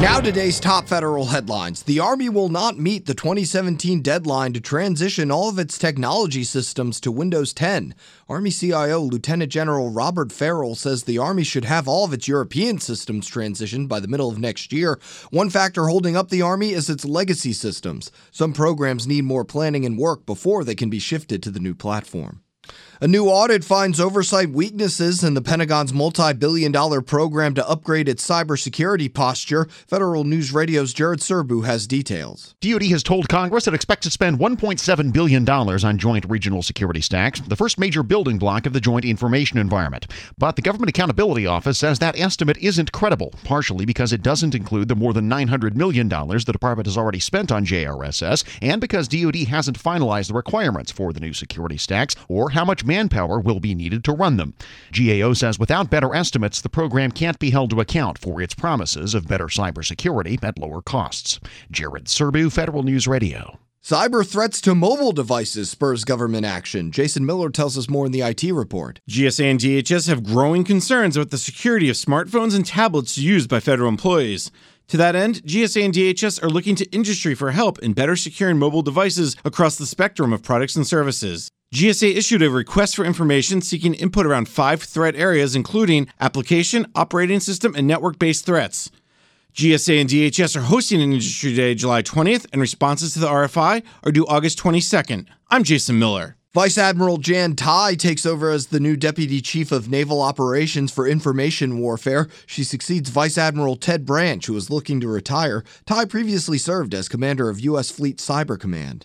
Now, today's top federal headlines. The Army will not meet the 2017 deadline to transition all of its technology systems to Windows 10. Army CIO Lieutenant General Robert Ferrell says the Army should have all of its European systems transitioned by the middle of next year. One factor holding up the Army is its legacy systems. Some programs need more planning and work before they can be shifted to the new platform. A new audit finds oversight weaknesses in the Pentagon's multi billion dollar program to upgrade its cybersecurity posture. Federal News Radio's Jared Serbu has details. DoD has told Congress it expects to spend $1.7 billion on joint regional security stacks, the first major building block of the joint information environment. But the Government Accountability Office says that estimate isn't credible, partially because it doesn't include the more than $900 million the department has already spent on JRSS, and because DoD hasn't finalized the requirements for the new security stacks or how much manpower will be needed to run them. GAO says without better estimates, the program can't be held to account for its promises of better cybersecurity at lower costs. Jared Serbu, Federal News Radio. Cyber threats to mobile devices spurs government action. Jason Miller tells us more in the IT report. GSA and DHS have growing concerns about the security of smartphones and tablets used by federal employees. To that end, GSA and DHS are looking to industry for help in better securing mobile devices across the spectrum of products and services. GSA issued a request for information seeking input around five threat areas, including application, operating system, and network based threats. GSA and DHS are hosting an Industry Day July 20th, and responses to the RFI are due August 22nd. I'm Jason Miller. Vice Admiral Jan Tighe takes over as the new Deputy Chief of Naval Operations for Information Warfare. She succeeds Vice Admiral Ted Branch, who is looking to retire. Tighe previously served as commander of U.S. Fleet Cyber Command.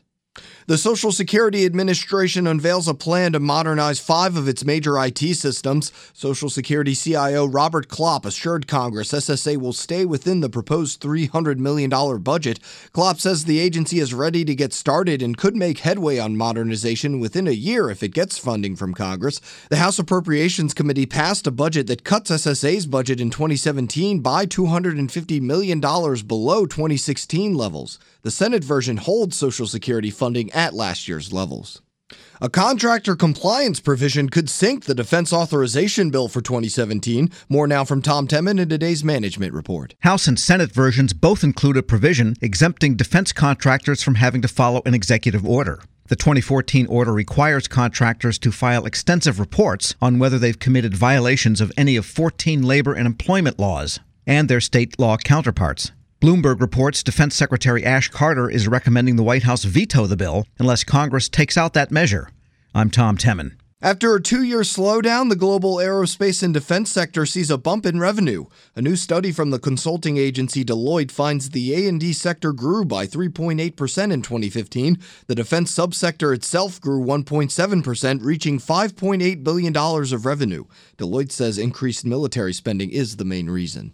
The Social Security Administration unveils a plan to modernize five of its major IT systems. Social Security CIO Robert Klopp assured Congress SSA will stay within the proposed $300 million budget. Klopp says the agency is ready to get started and could make headway on modernization within a year if it gets funding from Congress. The House Appropriations Committee passed a budget that cuts SSA's budget in 2017 by $250 million below 2016 levels. The Senate version holds Social Security funding at last year's levels. A contractor compliance provision could sink the defense authorization bill for 2017. More now from Tom Temin in today's management report. House and Senate versions both include a provision exempting defense contractors from having to follow an executive order. The 2014 order requires contractors to file extensive reports on whether they've committed violations of any of 14 labor and employment laws and their state law counterparts. Bloomberg reports Defense Secretary Ash Carter is recommending the White House veto the bill unless Congress takes out that measure. I'm Tom Temin. After a two-year slowdown, the global aerospace and defense sector sees a bump in revenue. A new study from the consulting agency Deloitte finds the A&D sector grew by 3.8% in 2015. The defense subsector itself grew 1.7%, reaching $5.8 billion of revenue. Deloitte says increased military spending is the main reason.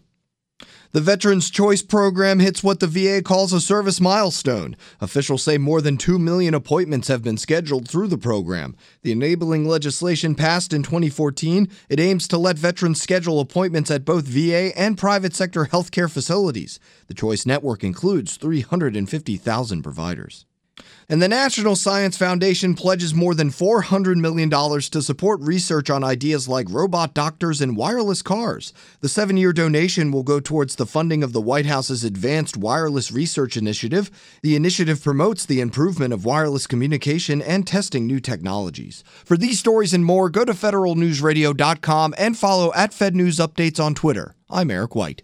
The Veterans Choice Program hits what the VA calls a service milestone. Officials say more than 2 million appointments have been scheduled through the program. The enabling legislation passed in 2014. It aims to let veterans schedule appointments at both VA and private sector healthcare facilities. The Choice Network includes 350,000 providers. And the National Science Foundation pledges more than $400 million to support research on ideas like robot doctors and wireless cars. The seven year donation will go towards the funding of the White House's Advanced Wireless Research Initiative. The initiative promotes the improvement of wireless communication and testing new technologies. For these stories and more, go to federalnewsradio.com and follow at Fed Updates on Twitter. I'm Eric White.